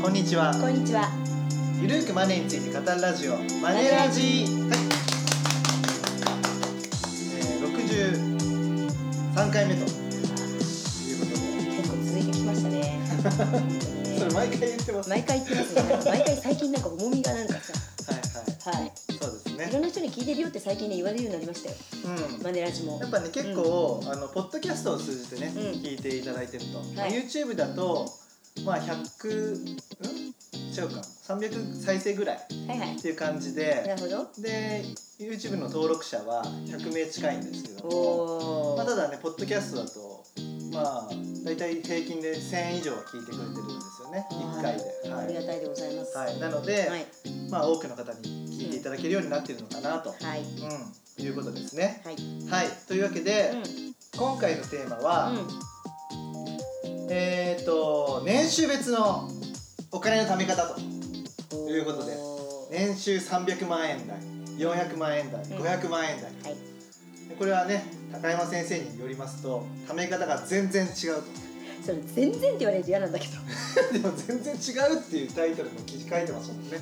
こんにちは。こんにちは。ゆるーくマネーについて語るラジオマネラジ。はい、えー、63回目ということで。結構続いてきましたね。それ毎回言ってます。毎回言ってますね。毎回最近なんか重みがなんかさ、はいはい。はい。そうですいろんねな人に聞いてるよって最近ね言われるようになりましたよ。うん。マネラジも。や。っぱね結構、あのポッドキャストを通じてね、うん。聞いていただいてると、まあはい YouTube だとまあ100ん違うか300再生ぐらいはいはいっ。ていう感じなでるほど。で YouTube の登録者は100名近いんですけども。まあ、ただねポッドキャストだとまあ大体平均で1000以上は聞いてくれてるんですよね1回で、はいありがたいでございます。はい、なので、はい。まあ多くの方に聞いていただけるようになってるのかなと、はい。うん、いうことですね。はい。はい、というわけで、うん。今回のテーマは、うん。えっ、と年収別のお金の貯め方と。ということで年収300万円台400万円台ん。500万円台、はい。でこれはね高山先生によりますと貯め方が全然違うと。それ全然って言われると嫌なんだけど。でも全然違うっていうタイトルの記事書いてますもんね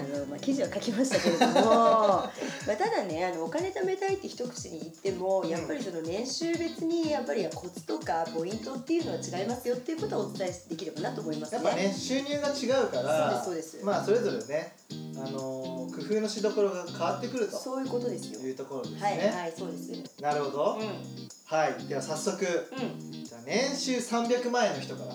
あのまあ、記事は書きましたけれども まあただねあのお金貯めたいって一口に言ってもやっぱりその年収別にやっぱりコツとかポイントっていうのは違いますよっていうことをお伝えできればなと思いますね。やっぱね収入が違うからそうですそうです。まあそれぞれねあのー工夫のしどころが変わってくるとそういうことですよ。いうところですね、はいはいそうです。なるほど、うはいでは早速んうん。じゃあ年収300万円の人から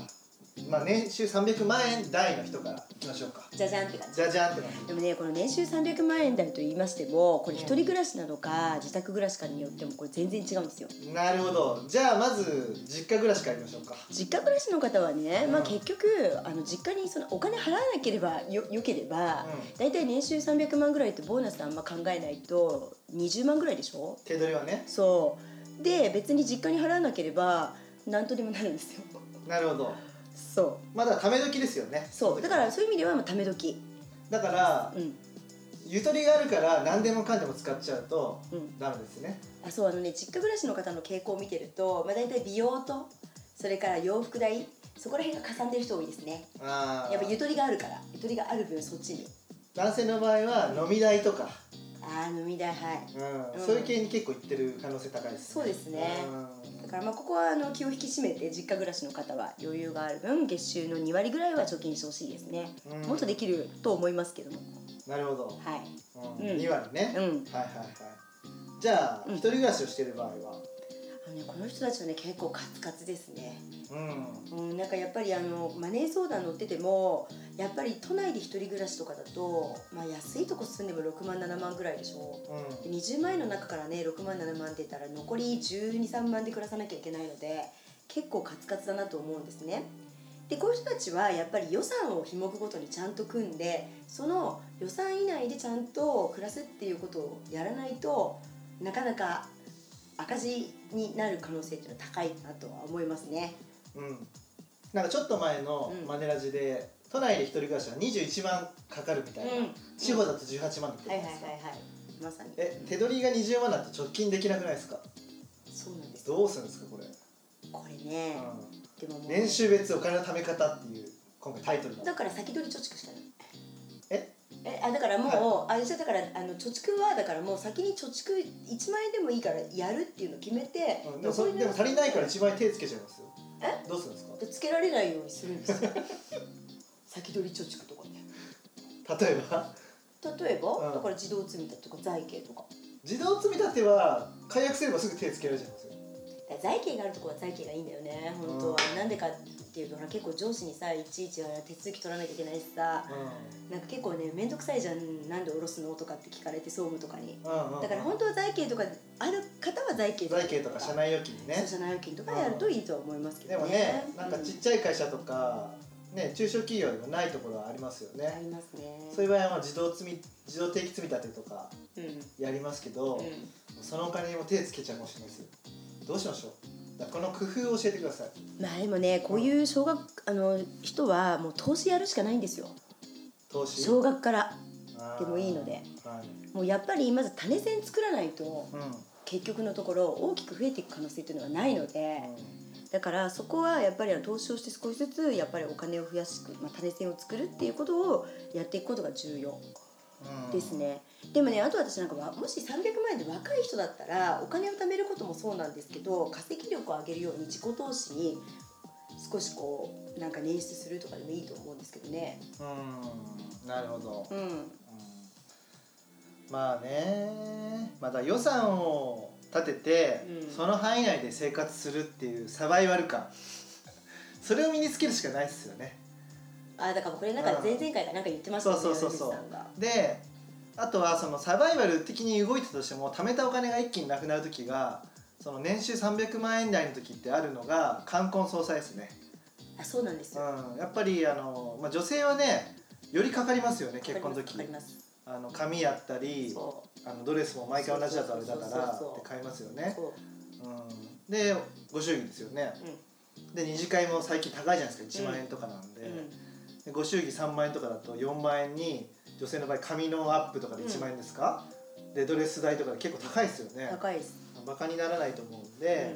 まあ年収300万円台の人からいきましょうか。じゃじゃんって感じ。じゃじゃんって感じ。でもねこの年収300万円台と言いましてもこれ一人暮らしなのか自宅暮らしかによってもこれ全然違うんですよ。なるほど。じゃあまず実家暮らしからいきましょうか。実家暮らしの方はね、うん。まあ、結局あの実家にそのお金払わなければよよければ、うん。大体年収300万ぐらいってボーナスあんま考えないと20万ぐらいでしょ？手取りはね。そう。で別に実家に払わなければ何とでもなるんですよ。なるほどそう。まだため時ですよね。そう。だからそういう意味ではまあため時。だからうん。ゆとりがあるから何でもかんでも使っちゃうとうん。ダメですね。あそうあのね実家暮らしの方の傾向を見てると、まあ、大体美容とそれから洋服代そこら辺がかさんでる人多いですね。あやっぱゆとりがあるからゆとりがある分そっちに。男性の場合は飲み代とか、ああ飲み代はい。うん。うん。そういう系に結構いってる可能性高いですね。そうですね。うん。だからまあここはあの気を引き締めて実家暮らしの方は余裕がある分月収の2割ぐらいは貯金してほしいですね、うん。もっとできると思いますけど。もなるほど、はい。うん。うん。2割ね、うん。はいはいはい。じゃあ、うん。一人暮らしをしている場合は？ね、この人たちはね結構カツカツですね、うん。うん、なんかやっぱりあのマネー相談乗っててもやっぱり都内で一人暮らしとかだと、まあ、安いとこ住んでも6万7万ぐらいでしょ。うん。で20万円の中からね6万7万出たら残り123万で暮らさなきゃいけないので結構カツカツだなと思うんですね。でこういう人たちはやっぱり予算を紐くごとにちゃんと組んでその予算以内でちゃんと暮らすっていうことをやらないとなかなか赤字になる可能性っていうのは高いなとは思いますね。うん。なんかちょっと前のうん。マネラジで、都内で一人暮らしは21万かかるみたいな、うん。地方だと18万だったじはいはいゃないですか、はいはいまさに。え手取りが20万だと貯金できなくないですか？そうなんですどうするんですかこれ、これね、うん、でも年収別お金の貯め方っていう今回タイトルだだから先取り貯蓄したのええあだからもう、あれじゃだからあの貯蓄はだからもう先に貯蓄1万円でもいいからやるっていうのを決めて、うん、でもそれ残でも足りないから1万円手つけちゃいますよ。え？どうするんですか？でつけられないようにするんですよ。先取り貯蓄とかね例えば？例えば、うん。だから自動積み立てとか財形とか。自動積み立ては解約すればすぐ手つけられちゃいます財形があるところは財形がいいんだよね本当は、なんでかっていうとほら結構上司にさいちいち手続き取らなきゃいけないしさなんか結構ね面倒くさいじゃんなんで下ろすのとかって聞かれて総務とかに。うんうんうん。だから本当は財形とかある方は財形財形とか社内預金ね。社内預金とかやるといいとは思いますけでもどねねなんかちっちゃい会社とか、ね、中小企業でもないところはありますようんあねりますね。そういう場合はまあ自動積み自動定期積み立てとかうん。うんやりますけど、そのお金にも手つけちゃうかもしれないですよどうしましょう？この工夫を教えてください。まあでもねこういう小学あの人はもう投資やるしかないんですよ。投資？小学から。でもいいので。はい。もうやっぱりまず種銭作らないとうん。うん結局のところ大きく増えていく可能性っていうのはないのでだからそこはやっぱりあの投資をして少しずつやっぱりお金を増やす、まあ、種銭を作るっていうことをやっていくことが重要。うんですね、でもねあと私なんかはもし300万円で若い人だったらお金を貯めることもそうなんですけど稼ぎ力を上げるように自己投資に少しこうなんか捻出するとかでもいいと思うんですけどね。うんなるほど、うん。うん。まあねまだ予算を立てて、うん。その範囲内で生活するっていうサバイバル感。それを身につけるしかないですよねあだからこれなんか前々回かなんか言ってましたよねそうそうそうであとはそのサバイバル的に動いてたとしても貯めたお金が一気になくなる時がその年収300万円台の時ってあるのが冠婚葬祭ですね、あそうなんですよ。うん、やっぱりあの、まあ、女性はねよりかかりますよね結婚の時。わかります。あの髪やったりそあのドレスも毎回同じだとあれだからって買いますようね、そう。うん、でご祝儀ですよね。うん。で二次会も最近高いじゃないですか1万円とかなんで,、でご祝儀3万円とかだと4万円に女性の場合髪のアップとかで1万円ですか、でドレス代とかで結構高いですようんね。高いです、バカにならないと思うんで、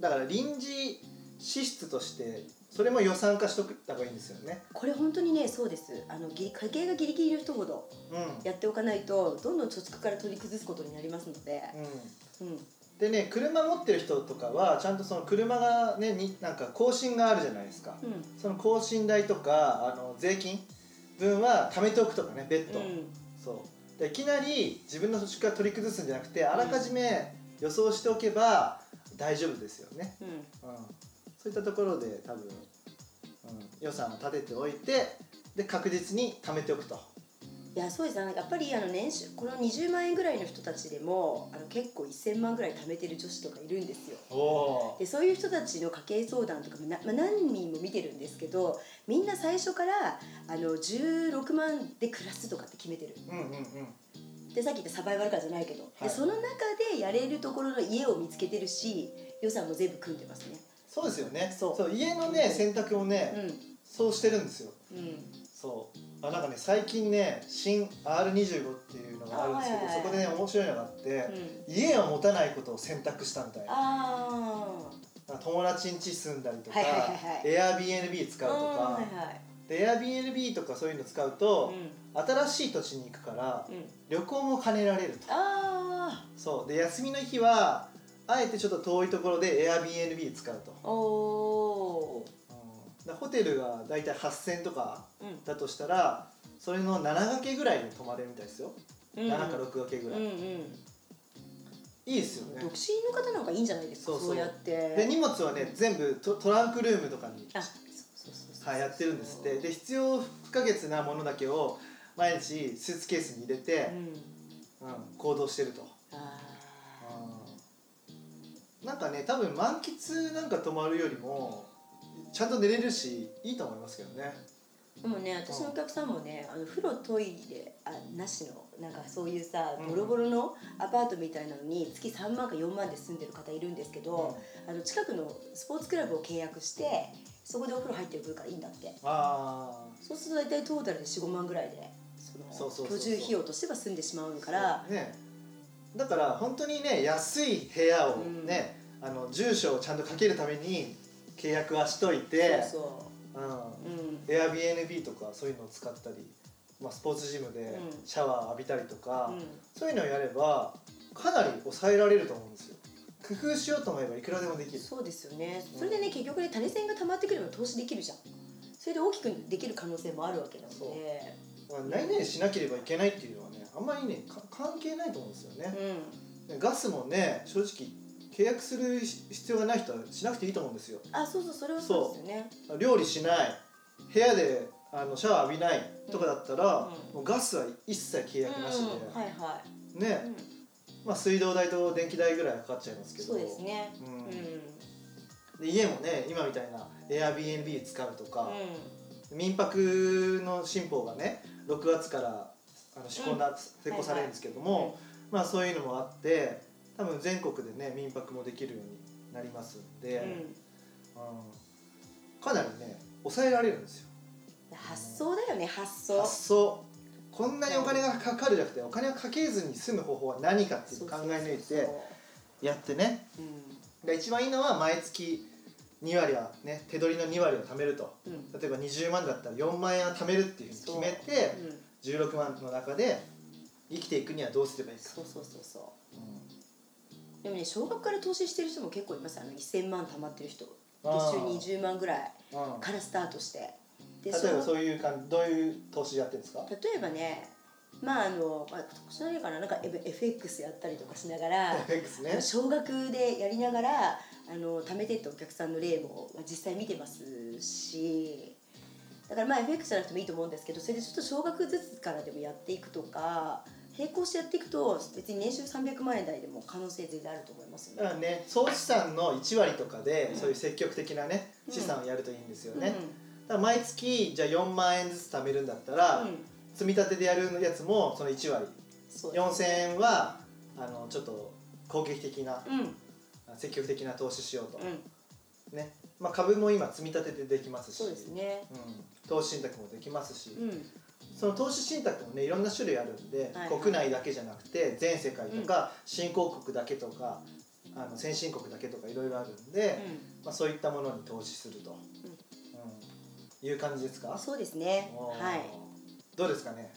だから臨時支出としてそれも予算化しとくた方がいいんですよね。これ本当にねそうです。あのぎ家計がギリギリの人ほどうん。やっておかないとどんどん貯蓄から取り崩すことになりますので、うん。うん、でね車持ってる人とかはちゃんとその車がねになんか更新があるじゃないですか、うん。その更新代とかあの税金分は貯めておくとかね別途、うん。そう。でいきなり自分の土地から取り崩すんじゃなくてあらかじめ予想しておけば大丈夫ですよね、うん。うん、そういったところで多分、うん、予算を立てておいてで確実に貯めておくといやそうです。ねやっぱりあの年収この20万円ぐらいの人たちでもあの結構1000万ぐらい貯めてる女子とかいるんですよ。でそういう人たちの家計相談とかもな、まあ、何人も見てるんですけどみんな最初からあの16万で暮らすとかって決めてる。うんうんうん。でさっき言ったサバイバルカーじゃないけど、はい。でその中でやれるところの家を見つけてるし予算も全部組んでますね。そうですよね。そう。家のね選択をね、うそうしてるんですよ。んうん。そうあなんかね最近ね新 R25 っていうのがあるんですけど、あはいはいはい。そこでね面白いのがあって、うん。家を持たないことを選択したみたいな。友達ん家住んだりとか、はいはいはい Airbnb 使あうとか、はいはい。で Airbnb とかそういうの使うと、うん。新しい土地に行くからうん。旅行も兼ねられると。あそう。で休みの日はあえてちょっと遠いところで Airbnb 使うと、あおホテルが大体8000とかだとしたらそれの7掛けぐらいで泊まれるみたいですよ、うん7か6掛けぐらい、うんうん。いいですよね。独身の方なんかいいんじゃないですかそうやって。で荷物はね全部トトランクルームとかに、あそうそうそうそう。はい、やってるんですって。で必要不可欠なものだけを毎日スーツケースに入れてう、ん。うん行動してると、あうん。なんかね多分満喫なんか泊まるよりもちゃんと寝れるしいいと思いますけどね。ーでもね私のお客さんもねあの風呂トイレあなしのなんかそういうさうん。ボロボロのアパートみたいなのに月3万か4万で住んでる方いるんですけど、あの近くのスポーツクラブを契約してそこでお風呂入ってくるからいいんだって。ああそうすると大体トータルで45万ぐらいでその居住費用としては住んでしまうから。ね。だから本当にね安い部屋をね、あの住所をちゃんとかけるために契約はしといてそうそう。うん。うん。Airbnb とかそういうのを使ったり、まあ、スポーツジムでうん。シャワー浴びたりとか、うん。そういうのをやればかなり抑えられると思うんですよ。工夫しようと思えばいくらでもできる。そうですよね。それでね結局ね種銭が溜まってくれば投資できるじゃん。それで大きくできる可能性もあるわけなので。まあ何々しなければいけないっていうのはねあんまりねか関係ないと思うんですよね、うん。ガスもね正直契約する必要がない人はしなくていいと思うんですよ。あそうそうそれはそうですよね。料理しない。部屋であのシャワー浴びないとかだったら、うん。もうガスは一切契約なしで、うんはいはね。い、うん。まあ、水道代と電気代ぐらいかかっちゃいますけど。そうですね。ううん。んで家もね今みたいな Airbnb 使うとか、う民泊の新法がね6月からあの施行な、施行されるんですけども、まあそういうのもあって多分全国でね民泊もできるようになりますんで、んうん。うん。かなりね抑えられるんですよ。発想だよね発想。発想。こんなにお金がかかるじゃなくてお金をかけずに済む方法は何かっていうのを考え抜いてやってね。うん。で一番いいのは毎月2割はね手取りの2割を貯めると。うん。例えば20万だったら4万円は貯めるっていうふうに決めてうん。16万の中で生きていくにはどうすればいいか、そうそうそうそう。うんでもね少額から投資してる人も結構いますあの1000万貯まってる人。月収20万ぐらいうんからスタートして。で例えばうそういう感じどういう投資やってるんですか？例えばねまああの、まあ、特殊な例かな。なんか FX やったりとかしながらね。少額でやりながらあの貯めてったお客さんの例もまあ実際見てますし。だからまあ FX じゃなくてもいいと思うんですけどそれでちょっと少額ずつからでもやっていくとか並行してやっていくと別に年収300万円台でも可能性全然あると思いますよね。だからね。総資産の1割とかで、うん。そういう積極的なねうん。資産をやるといいんですようんね、だから毎月じゃあ4万円ずつ貯めるんだったら、うん。積み立てでやるやつもその1割。そうです4000円はあのちょっと攻撃的なうん。積極的な投資しようと、うん。ね。まあ、株も今積み立てでできますし。そうですね。うん、投資信託もできますし、うんその投資信託もねいろんな種類あるんで、はい国内だけじゃなくて全世界とか、新興国だけとかあの先進国だけとかいろいろあるんで、まあ、そういったものに投資すると、うん。いう感じですか？そうですね。はい。どうですかね？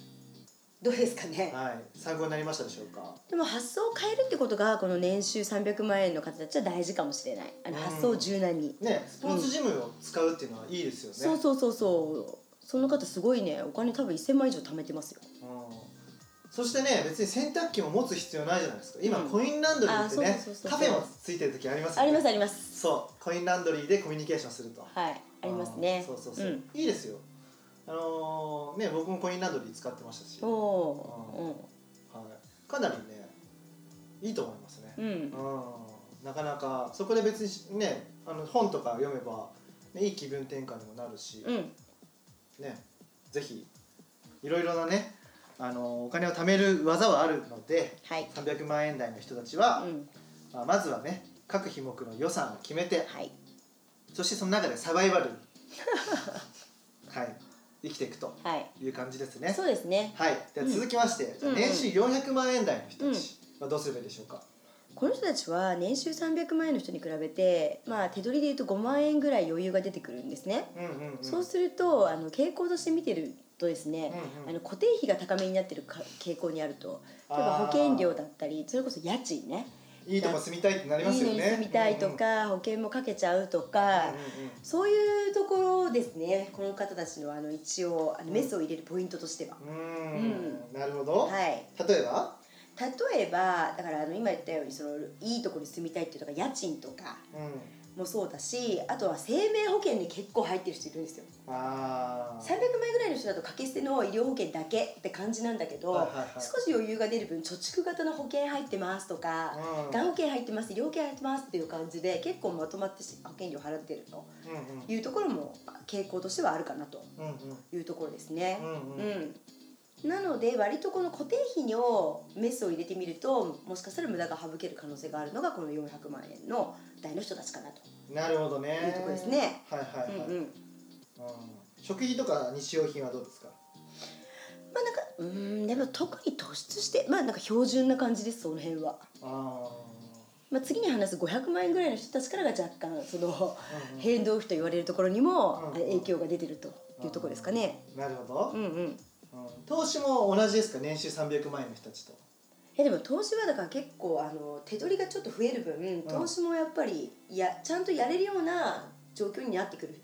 どうですかね？はい。参考になりましたでしょうか？でも発想を変えるってことがこの年収300万円の方たちは大事かもしれない。あのうん。発想を柔軟に、ねスポーツジムを使うっていうのはいいですよね、そうそうそうそうその方すごいねお金多分1000万以上貯めてますよ。うんそしてね別に洗濯機も持つ必要ないじゃないですか。今、うん。コインランドリーってねカフェもついてる時ありますよね。ありますあります。そう。コインランドリーでコミュニケーションすると。はい。ありますね。そうそうそう、ん。いいですよ。あのーね僕もコインランドリー使ってましたし、おおはい、かなりねいいと思いますね。ーうん。うん。なかなかそこで別にねあの本とか読めば、ね、いい気分転換にもなるし、うんねぜひいろいろなねあのお金を貯める技はあるのではい。300万円台の人たちは、うん。まあ、まずはね各品目の予算を決めてはい。そしてその中でサバイバル はい生きていくとはい。いう感じですね。そうですね。はい。では続きまして、うん年収400万円台の人たちはどうすればいいでしょうか、この人たちは年収300万円の人に比べてまあ手取りでいうと5万円ぐらい余裕が出てくるんですね、うんうんうん。そうするとあの傾向として見てるとですね、うんうん。あの固定費が高めになってるか傾向にあると。例えば保険料だったりそれこそ家賃ね。いいとこ住みたいってなりますよね。いいのに住みたいとか、保険もかけちゃうとか、そういうところですね。この方たちのあの一応あのメスを入れるポイントとしては。うんうんうん。うん。なるほど、はい。例えば？例えばだからあの今言ったようにそのいいところに住みたいっていうとか家賃とかうん。もそうだしあとは生命保険に結構入ってる人いるんですよ。あ300万円ぐらいの人だと掛け捨ての医療保険だけって感じなんだけど、はいはいはい。少し余裕が出る分貯蓄型の保険入ってますとか、うん。がん保険入ってます医療保険入ってますっていう感じで結構まとまってし保険料払ってるとうんうん。いうところも傾向としてはあるかなとうんうん。いうところですね。うんうん。うんなので割とこの固定費をメスを入れてみるともしかしたら無駄が省ける可能性があるのがこの400万円の台の人たちかなと。なるほどね。いいとこですね。はいはいはい、うんうん。うん。食費とか日用品はどうですか？まあなんかうーんでも特に突出してまあなんか標準な感じですその辺は。あまあ、次に話す500万円ぐらいの人たちからが若干その変動費と言われるところにも影響が出てるというところですかね。あなるほど、うんうん。うん投資も同じですか？年収300万円の人たちと。えでも投資はだから結構あの手取りがちょっと増える分投資もやっぱりやちゃんとやれるような状況になってくる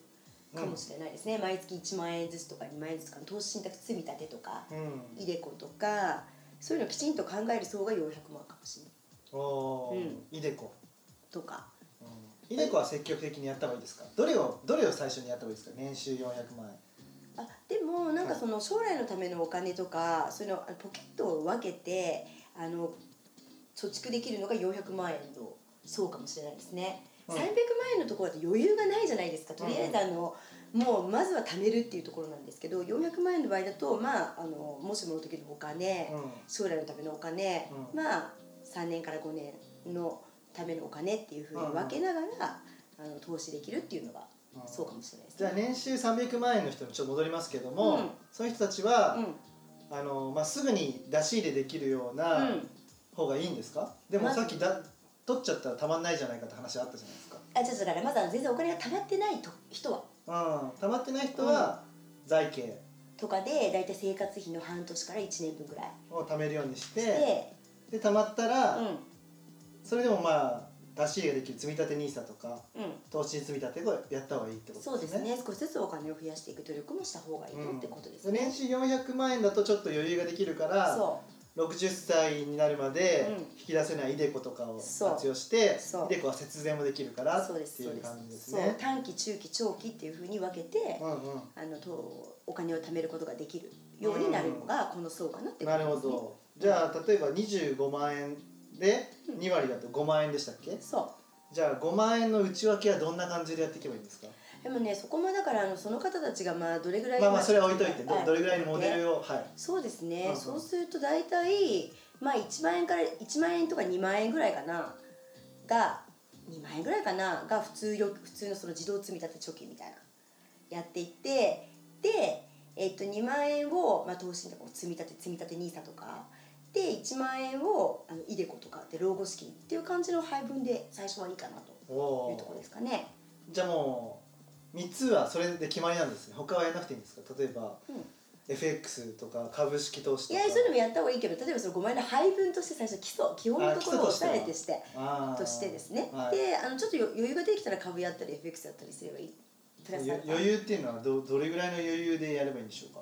かもしれないですね、毎月1万円ずつとか2万円ずつか投資信託積み立てとかうん。イデコとかそういうのをきちんと考える層が400万かもしれない。おー。うん。イデコ、とか。うん、イデコは積極的にやった方がいいですか？どれをどれを最初にやった方がいいですか？年収400万円あでもなんかその将来のためのお金とかそういうのポケットを分けてあの貯蓄できるのが400万円の層かもしれないですね、うん。300万円のところだと余裕がないじゃないですか。とりあえずあの、もうまずは貯めるっていうところなんですけど400万円の場合だとまああのもしもの時のお金、うん。将来のためのお金、うん。まあ3年から5年のためのお金っていうふうに分けながら、あの投資できるっていうのがうんそうかもしれないですじゃあ年収300万円の人にちょっと戻りますけども、うん。そういう人たちは、うん。あのまあ、すぐに出し入れできるようなうん方がいいんですか、でもさっきだ取っちゃったらたまんないじゃないかって話あったじゃないですか。あちょっとだからまずは全然お金が貯まってないと人は。うん。貯まってない人は財形とかで大体生活費の半年から1年分ぐらい。を貯めるようにしてで、で貯まったら、うん。それでもまあ出し入れができる積み立て NISA とかうん、投資積み立てをやった方がいいってことでね。そうですすね。少しずつお金を増やしていく努力もした方がいいよってことですね、年収400万円だとちょっと余裕ができるからそ60歳になるまでうん。引き出せないイデコとかを活用してそう。イデコは節税もできるからっていう感じですそう。ね。短期中期長期っていうふうに分けて、うんうん。あのとお金を貯めることができるようになるのがこの層かなってことなですね。るほど。じゃあ例えば25万円で2割だと5万円でしたっけ？そう。じゃあ5万円の内訳はどんな感じでやっていけばいいんですか？でもねそこもだからあのその方たちがまあどれぐらいまあまあそれは置いといてはい。どどれぐらいのモデルをはい。そうですね、うんうん。そうすると大体まあ1万円から1万円とか2万円ぐらいかな。が2万円ぐらいかな。が普通よ普通のその自動積み立て貯金みたいな。やっていってで、えっと2万円を、まあ、投資に積み立て積み立て NISA とかで1万円をあのイデコとかで老後資金っていう感じの配分で最初はいいかなというところですかね。じゃあもう3つはそれで決まりなんですね。他はやらなくていいんですか？例えば、うん。FX とか株式投資とか。いやそういうのもやった方がいいけど例えばその5万円の配分として最初基礎基本のところを押さえてしてとしてですね、はい。であのちょっとよ余裕ができたら株やったり FX やったりすればいい。余裕っていうのはどどれぐらいの余裕でやればいいんでしょうか？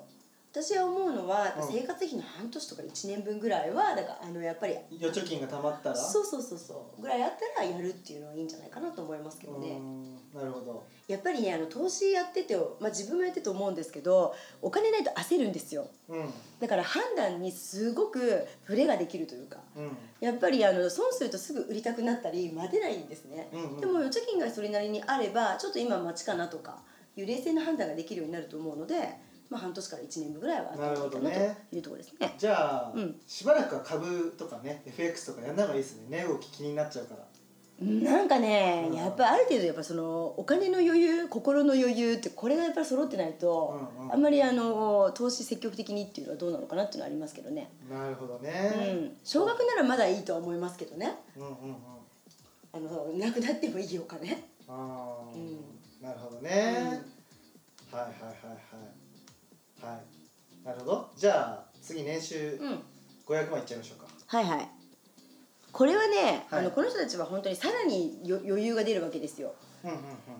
私は思うのはやっぱうん。生活費の半年とか1年分ぐらいはだからあのやっぱり預貯金がたまったら？そうそうそうそう。ぐらいあったらやるっていうのはいいんじゃないかなと思いますけどね。なるほど。やっぱりねあの投資やってて、まあ、自分もやってて思うんですけどお金ないと焦るんですよ。うん。だから判断にすごくブレができるというかうん。やっぱりあの損するとすぐ売りたくなったり待てないんですね、うんうん。でも預貯金がそれなりにあればちょっと今待ちかなとかいう冷静な判断ができるようになると思うので、まあ、半年から1年分ぐらいはななるほどね。というところですね。じゃあ、うん。しばらくは株とかね FX とかやんない方がいいですね。値動き気になっちゃうから。なんかね、うん。やっぱある程度やっぱそのお金の余裕心の余裕ってこれがやっぱり揃ってないと、うんうん。あんまりあの投資積極的にっていうのはどうなのかなっていうのはありますけどね、なるほどうね、ん、少額ならまだいいとは思いますけどね。うん、うんうん。あのなくなってもいいお金、あー。うん。なるほどね、はいはいはいはいはい。なるほど。じゃあ次年収うん。500万いっちゃいましょうか。はいはい。これはね、はい。あのこの人たちは本当にさらによ余裕が出るわけですよ。うんうん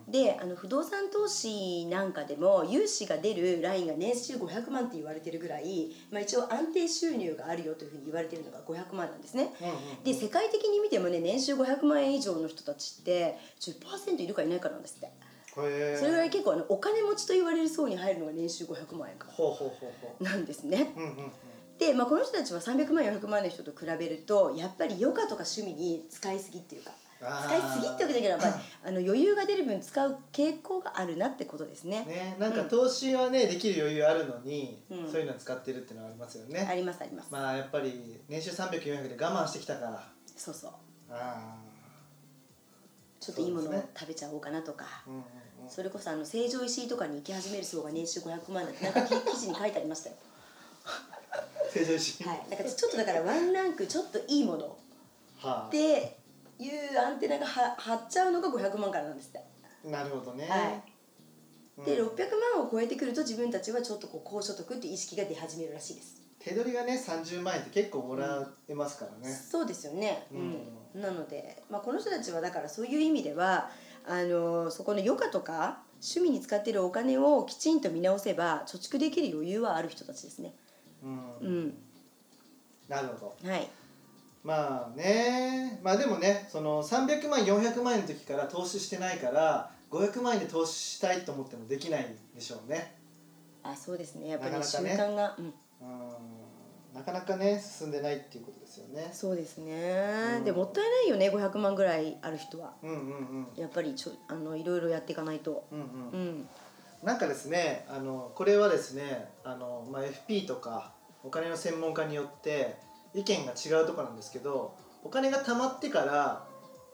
であの不動産投資なんかでも融資が出るラインが年収500万って言われてるぐらい、まあ、一応安定収入があるよというふうに言われてるのが500万なんですね。うんうんうん。で世界的に見てもね年収500万円以上の人たちって10%いるかいないかなんですってそれぐらい結構あのお金持ちと言われる層に入るのが年収500万円か。らほうほうほうほなんですね。ううんうんうん。で、まあ、この人たちは300万400万の人と比べるとやっぱり余暇とか趣味に使いすぎっていうかあ使いすぎってわけだけどやっぱり あの余裕が出る分使う傾向があるなってことですね。ねなんか投資はねできる余裕あるのに、うん。そういうの使ってるっていうのはありますよあねりますあります、まあやっぱり年収300400で我慢してきたから。そうそう。あちょっといいものを食べちゃおうかなとか。あうんうんうんそれこそあの成城石井とかに行き始める層が年収500万だってなんか記 記事に書いてありましたよ。成城石井。はい。だからちょっとだからワンランクちょっといいもの。はっていうアンテナがは張っちゃうのが500万からなんですって。あなるほどね、はい。うん。で600万を超えてくると自分たちはちょっとこう高所得っていう意識が出始めるらしいです。手取りがね30万円って結構もらえますからね、そうですよね、ううんん。なので、まあ、この人たちはだからそういう意味ではあのそこの余暇とか趣味に使っているお金をきちんと見直せば貯蓄できる余裕はある人たちですね。うん。うん。なるほど。はい。まあね。まあでもねその300万400万円の時から投資してないから500万円で投資したいと思ってもできないでしょうね。あそうですね。やっぱりね。慣が、うん、うんなかなかね進んでないっていうことですよね。そうですね、うん。でもったいないよね500万ぐらいある人は。うんうんうん。やっぱりちょあのいろいろやっていかないと。うんうん。うん。なんかですねあのこれはですねあの、まあ、FP とかお金の専門家によって意見が違うところなんですけどお金が貯まってから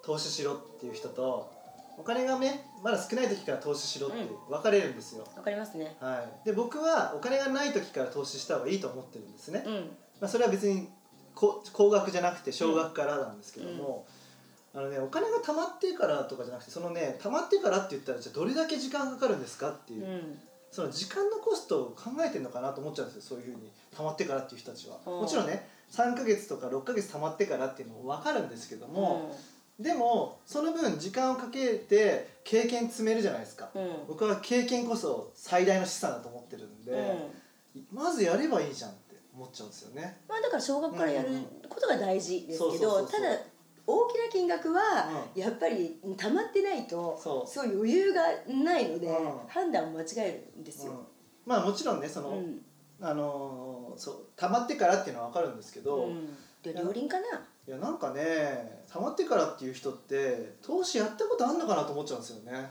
投資しろっていう人とお金がねまだ少ない時から投資しろって分かれるんですよ、わかりますね。はい、で僕はお金がない時から投資した方がいいと思ってるんですね、うん。まあ、それは別にこ高額じゃなくて少額からなんですけども、あのねお金が貯まってからとかじゃなくてそのね貯まってからって言ったらじゃあどれだけ時間かかるんですかっていう、うん。その時間のコストを考えてるのかなと思っちゃうんですよそういうふうに。貯まってからっていう人たちは、うん。もちろんね3ヶ月とか6ヶ月貯まってからっていうのも分かるんですけども、でもその分時間をかけて経験積めるじゃないですか、うん。うん僕は経験こそ最大の資産だと思ってるんで、うん。まずやればいいじゃんって思っちゃうんですよね。まあだから小学からやることが大事ですけどただ大きな金額はうやっぱり溜まってないとそう。すごい余裕がないのでうん。判断を間違えるんですよ。うん。まあもちろんねその、うん。あのーそう溜まってからっていうのは分かるんですけど、両輪かなやなんかね溜まってからっていう人って投資やったことあんのかなと思っちゃうんですよね。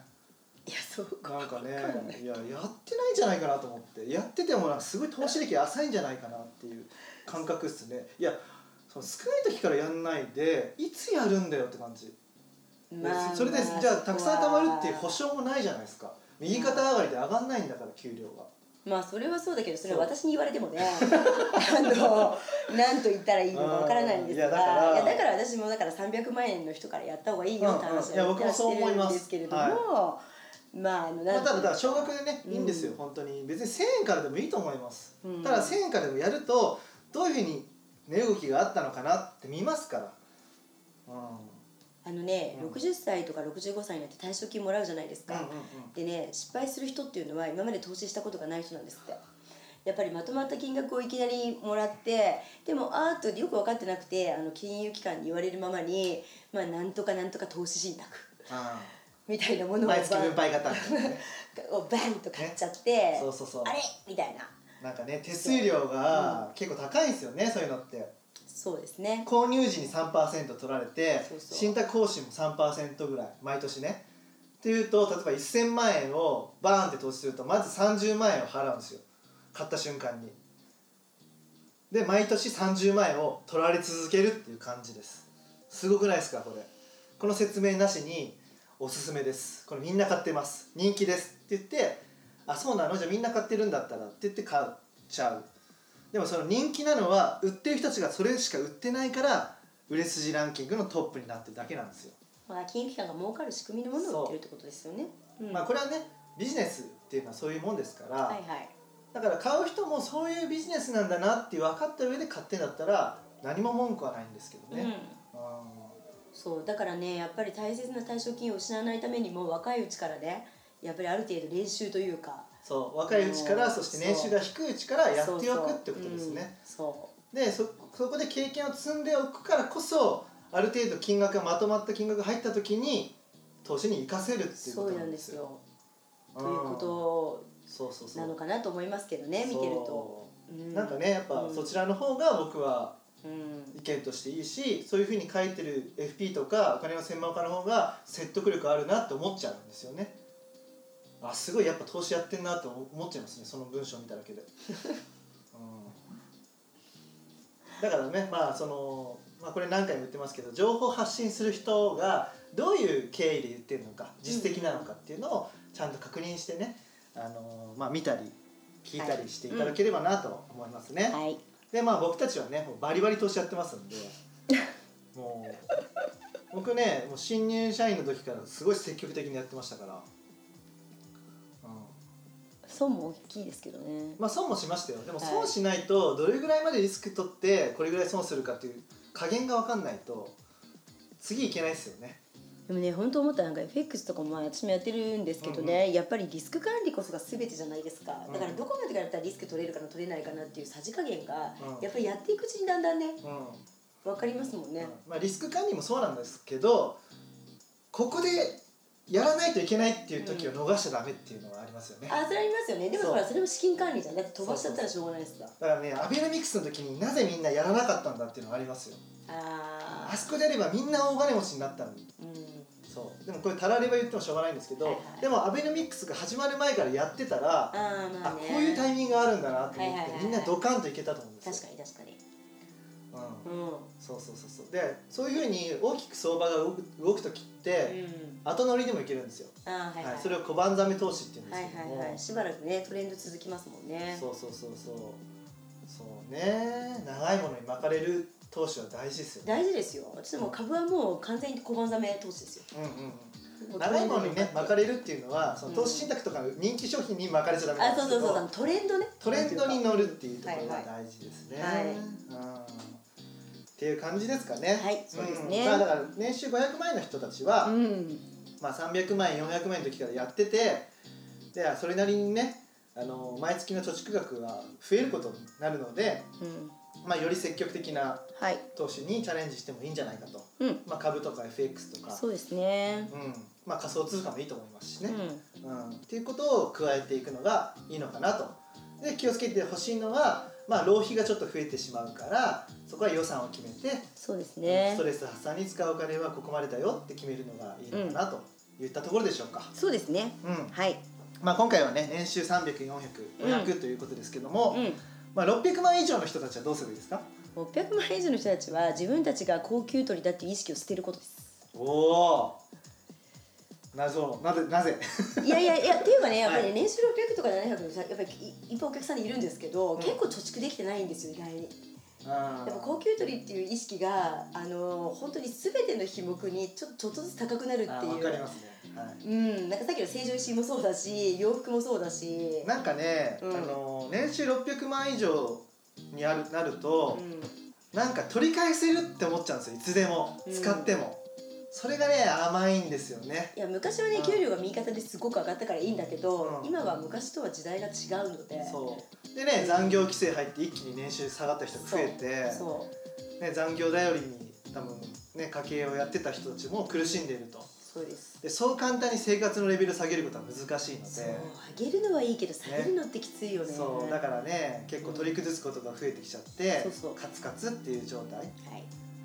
いやそうか。なんかねい。いややってないんじゃないかなと思って。やっててもなんかすごい投資歴浅いんじゃないかなっていう感覚っすね。いやその少ない時からやんないでいつやるんだよって感じ、まあそれでまあじゃあたくさん貯まるっていう保証もないじゃないですか。右肩上がりで上がんないんだから給料が。まあそれはそうだけどそれは私に言われてもね あの何と言ったらいいのかわからないんですがうんいやだから私もだから300万円の人からやった方がいいよって話は僕もそう思います。してるんですけれども、まああのまあ、ただだ少額でねうんいいんですよ、本当に。別に1000円からでもいいと思います、うん。ただ1000円からでもやるとどういうふうに値動きがあったのかなって見ますから、うん、あのね、うん。60歳とか65歳になって退職金もらうじゃないですか、うんうんうん。でね失敗する人っていうのは今まで投資したことがない人なんですって。やっぱりまとまった金額をいきなりもらってでもあーっとよく分かってなくてあの金融機関に言われるままにまあなんとかなんとか投資信託。あみたいなものをあ毎月分配型ね。をバンと買っちゃって、そうそうそう。あれ？みたいな。なんかね手数料が結構高いんですよねそういうのってそうですね。購入時に3%取られて信託報酬も3%ぐらい毎年ね。っていうと例えば1000万円をバーンって投資するとまず30万円を払うんですよ。買った瞬間に。で毎年30万円を取られ続けるっていう感じです。すごくないですかこれ。この説明なしにおすすめです。これみんな買ってます。人気です。って言ってあそうなの？じゃあみんな買ってるんだったらって言って買っちゃうでもその人気なのは売ってる人たちがそれしか売ってないから売れ筋ランキングのトップになってるだけなんですよ、まあ金融機関が儲かる仕組みのものを売ってるってことですよね。う。ん。まあこれはねビジネスっていうのはそういうもんですから、はいはい。だから買う人もそういうビジネスなんだなって分かった上で買ってんだったら何も文句はないんですけどね、うん。うそうだからねやっぱり大切な退職金を失わないためにも若いうちからねやっぱりある程度練習というかんそう若いうちからうんそして年収が低いうちからやっておくってことですね。そうでそそこで経験を積んでおくからこそある程度金額がまとまった金額が入った時に投資に生かせるっていうことななんんですすよ。ということそうそうそう。なのかなと思いますけどね見てると、なんかねやっぱうん。そちらの方が僕はうん。意見としていいしそういうふうに書いてる FP とかお金の専門家の方が説得力あるなって思っちゃうんですよねあすごいやっぱ投資やってんなと思っちゃいますねその文章を見ただけで、うん、だからねまあその、まあ、これ何回も言ってますけど情報発信する人がどういう経緯で言ってるのか実績なのかっていうのをちゃんと確認してね、あのまあ、見たり聞いたりしていただければなと思いますね。はい。でまあ僕たちはねもうバリバリ投資やってますんでもう僕ねもう新入社員の時からすごい積極的にやってましたから、うん、損も大きいですけどね。まあ損もしましたよ。でもはい。損しないとどれぐらいまでリスク取ってこれぐらい損するかっていう加減が分かんないと次いけないですよね。でもね本当思ったなんか FX とかもまあ私もやってるんですけどね、やっぱりリスク管理こそが全てじゃないですか。だからどこまでからやったらリスク取れるかな取れないかなっていうさじ加減がうん。やっぱりやっていくうちにだんだんねうん。分かりますもんね、まあ、リスク管理もそうなんですけどここでやらないといけないっていう時を逃しちゃダメっていうのはありますよね、あそれありますよね。でもほらそれも資金管理じゃん。だって飛ばしちゃったらしょうがないですか。だからねアベノミクスの時になぜみんなやらなかったんだっていうのがありますよ。ああそこでやればみんな大金持ちになったのに。ーうん。そう。でもこれたられば言ってもしょうがないんですけど、はいはいでもアベノミクスが始まる前からやってたら、あーまああねこういうタイミングがあるんだなと思って、はいはいはいはい。みんなドカンといけたと思うんですよ。確かに確かに。うん、うん。そうそうそうそう。でそういうふうに大きく相場が動く動く時って、うん後乗りでもいけるんですよ、あーはいはい、はい、それを小判ザメ投資っていうんではいすけども、はいはいしばらくねトレンド続きますもんね。そうそうそうそう。そうね。長いものに巻かれる投資は大事ですよね。大事ですよ。私も株はもう完全に小判ざめ投資ですよ。うんうん長いものにね巻かれれるっていうのはその投資信託とかの人気商品に巻かれちゃダメなあんですけどそうそうそう。トレンドね。トレンドに乗るっていうところがはい。大事ですね。はい。うんっていう感じですかね。はいそうですね。ん。まあだから年収500万円の人たちは、うん。まあ300万円400万円の時からやってて、でそれなりにねあの毎月の貯蓄額が増えることになるので、うん。まあより積極的なはい。投資にチャレンジしてもいいんじゃないかと。うん。まあ株とか FX とか、そうですね。うん、まあ仮想通貨もいいと思いますしね。うん。うん、っていうことを加えていくのがいいのかなとで気をつけてほしいのは、まあ、浪費がちょっと増えてしまうからそこは予算を決めて、そうですね。ストレス発散に使うお金はここまでだよって決めるのがいいのかなといったところでしょうか、そうですね。うん。はい。まあ、今回はね年収300400500ということですけども、うん。まあ、600万以上の人たちはどうすればいいですか？600万以上の人たちは自分たちが高級取りだっていう意識を捨てることです。おおなぜなぜなぜ？いやいやいやっていうかね やっぱりね、はい年収600とか700のさやっぱりいいっぱいお客さんいるんですけど、ん。結構貯蓄できてないんですよ意外に。あやっぱ高級取りっていう意識があの本当に全ての費目にちょちょっとずつ高くなるってあいう。分かりますね、はい。うんなんかさっきの成城石井もそうだし洋服もそうだし。なんかね、うん。あの年収600万以上にあるなると、うん。なんか取り返せるって思っちゃうんですよいつでも。うん。使っても、それがね甘いんですよね。いや昔はねうん給料が右肩ですごく上がったからいいんだけど、うん。今は昔とは時代が違うので。そう。でね残業規制入って一気に年収下がった人が増えてそう。ね、残業頼りに多分ね家計をやってた人たちも苦しんでいると。そうです。でそう簡単に生活のレベル下げることは難しいのそうで上げるのはいいけど下げるのってきついよね。そうだからね結構取り崩すことが増えてきちゃって、そうそう。カツカツっていう状態。はい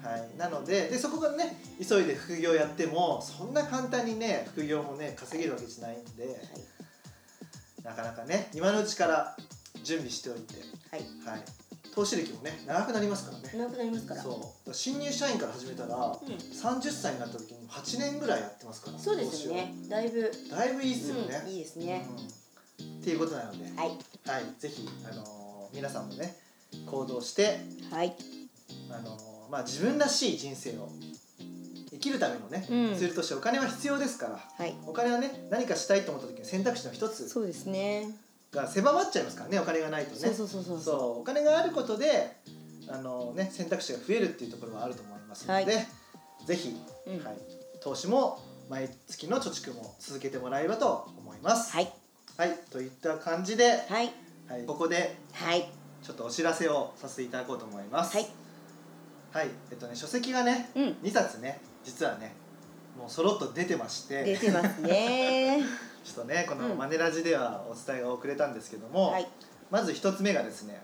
はい、なのででそこからね急いで副業やってもそんな簡単にね副業もね稼げるわけじゃないんではい。なかなかね今のうちから準備しておいて、はい。はい、投資歴もね長くなりますからね。長くなりますから。そう。新入社員から始めたらうん。30歳になった時に8年ぐらいやってますからそうですよね。だいぶ、だいぶいいっすよね、うんいいですね、うん。っていうことなので、はい。はい、ぜひ、あのー皆さんもね行動して、はい。あのーまあ、自分らしい人生を生きるためのね、うん。ツールとしてお金は必要ですからはい。お金はね何かしたいと思った時の選択肢の一つそうですね。が狭まっちゃいますからねお金がないとね。そうそうそうそう。そうお金があることであの、ね、選択肢が増えるっていうところはあると思いますので、はい。ぜひ、うん。はい、投資も毎月の貯蓄も続けてもらえればと思います。はい。はい、といった感じで、はい。はい、ここではい。ちょっとお知らせをさせていただこうと思います。はい、はい、えっとね書籍がね、うん。2冊ね実はねもうそろっと出てまして。出てますね。ちょっとねこのうん。マネラジではお伝えが遅れたんですけども、はい。まず一つ目がですね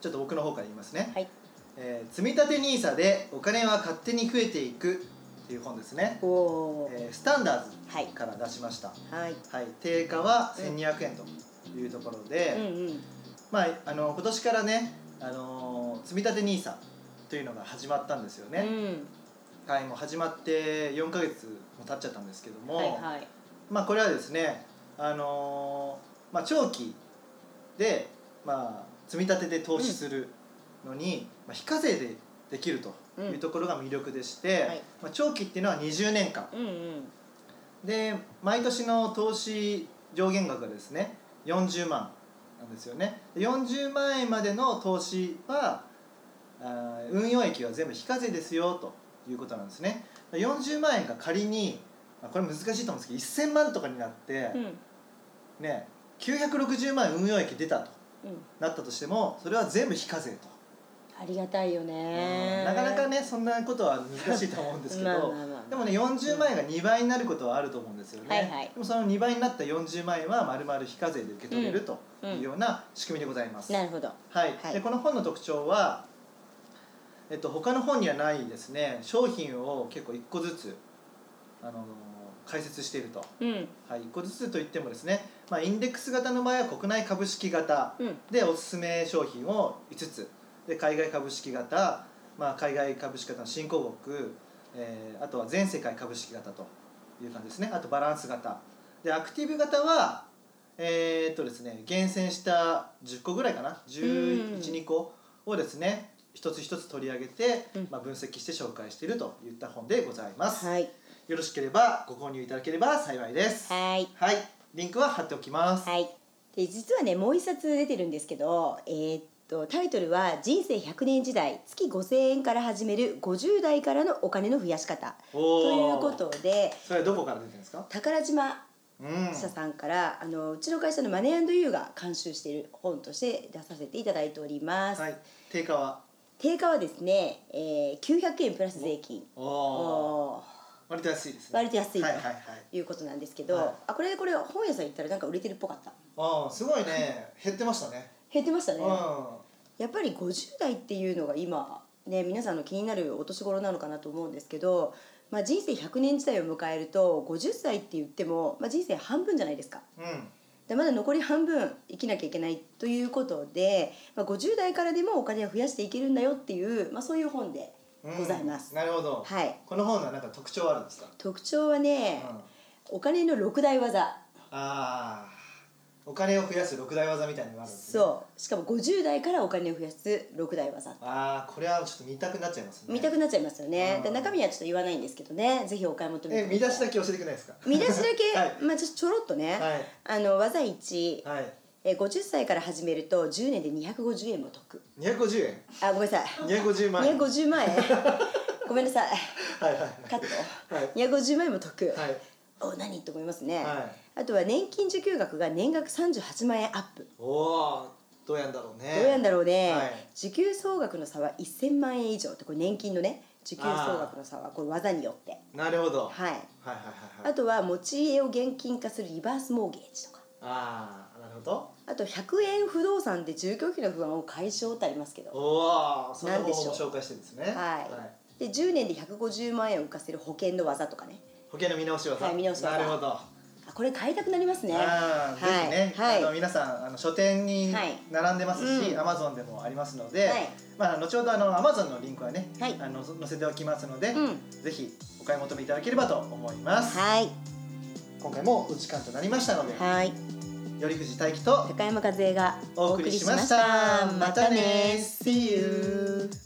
ちょっと僕の方から言いますね、はい。えー積み立て NISA でお金は勝手に増えていくっていう本ですね、おおえースタンダーはいズから出しました、はい。はい、定価は1200円というところで、うん。うんまあ、あの今年からね、あのー積み立て NISA というのが始まったんですよね、うん。はい、もう始まって4ヶ月も経っちゃったんですけども、はいはい。まあ、これはですね、あのーまあ、長期で、まあ、積み立てで投資するのに、まあ、非課税でできるというところが魅力でして、はい。まあ、長期っていうのは20年間。うんうん。で毎年の投資上限額がですね40万なんですよね。で40万円までの投資は運用益は全部非課税ですよということなんですね。40万円が仮にまあこれ難しいと思うんですけど1000万とかになって、うん。ね960万円運用益出たとうん。なったとしてもそれは全部非課税と、ありがたいよね。なかなかねそんなことは難しいと思うんですけど、でもね40万円が2倍になることはあると思うんですよね、はいはい。でもその2倍になった40万円はまるまる非課税で受け取れるとうんいうような仕組みでございます、なるほど。はい。はい。でこの本の特徴は、えっと、他の本にはないですね。商品を結構1個ずつあの解説していると、うん。はい、1個ずつといってもですね、まあ、インデックス型の場合は国内株式型うん。でおすすめ商品を5つ。で海外株式型、まあ、海外株式型の新興国、えーあとは全世界株式型という感じですね。あとバランス型。でアクティブ型はえーっとですね厳選した10個ぐらいかな。うん1112個をですね一つ一つ取り上げて、うん。まあ、分析して紹介しているといった本でございます、はい。よろしければご購入いただければ幸いです。はい。はい。リンクは貼っておきます、はい。で実はねもう一冊出てるんですけどえーっとタイトルは「人生100年時代月5000円から始める50代からのお金の増やし方」おというーことでそれはどこから出てるんですか？宝島うん。社さんから、あのうちの会社のマネーユーが監修している本として出させていただいております、はい。定価は？定価はですね、えー、900円プラス税金。お割と安いですね。割と安いとはいはいはい。いうことなんですけど、はい。あこれこれ本屋さん行ったらなんか売れてるっぽかった。ああすごいね。減ってましたね。減ってましたね。うん。やっぱり50代っていうのが今ね皆さんの気になるお年頃なのかなと思うんですけど、まあ、人生100年時代を迎えると50歳って言っても、まあ、人生半分じゃないですか。うんでまだ残り半分生きなきゃいけないということで、まあ、50代からでもお金を増やしていけるんだよっていう、まあ、そういう本でうんございます、なるほど、はい。この本はなんか特徴あるんですか、特徴はねうん、あお金の6大技。あお金を増やす六大技みたいなのがあるんですね。そう。しかも50代からお金を増やす6大技。ああこれはちょっと見たくなっちゃいますね。見たくなっちゃいますよね。うん。で中身はちょっと言わないんですけどね。ぜひお買い求めえ見出しだけけ教えてくれないですか？見出しだけ、はい。まあちょっとちょろっとね、はい。あの技1、はい。えー50歳から始めると10年で250円も得。250円？あごめんなさい。250万円。250万円。ごめんなさい。はいはいカット、はい。250万円も得、はいお何？と思いますね、はい。あとは年金受給額が年額38万円アップ、おおどうやんだろうね。どうやんだろうね、はい。受給総額の差は1000万円以上ってこれ年金のね受給総額の差はこれ技によって。なるほど、はい。はいはいはいはい。あとは持ち家を現金化するリバースモーゲージとか。ああなるほど。あと100円不動産で住居費の不安を解消ってありますけど。おおそのなんでしょう。方法も紹介してるんですね。はい。で10年で150万円を浮かせる保険の技とかね保険の見直し技はい見直し技なるほど。あこれ買いたくなりますね。あーぜひね、はい。あの皆さんあの書店にはい。並んでますし、うん。アマゾンでもありますので、はい。まあ後ほどあのアマゾンのリンクはね、はい。あの載せておきますので、うん。ぜひお買い求めいただければと思います。はい。今回もお時間となりましたので、はい。頼藤大樹と高山和恵がお送りしました。またね。See you!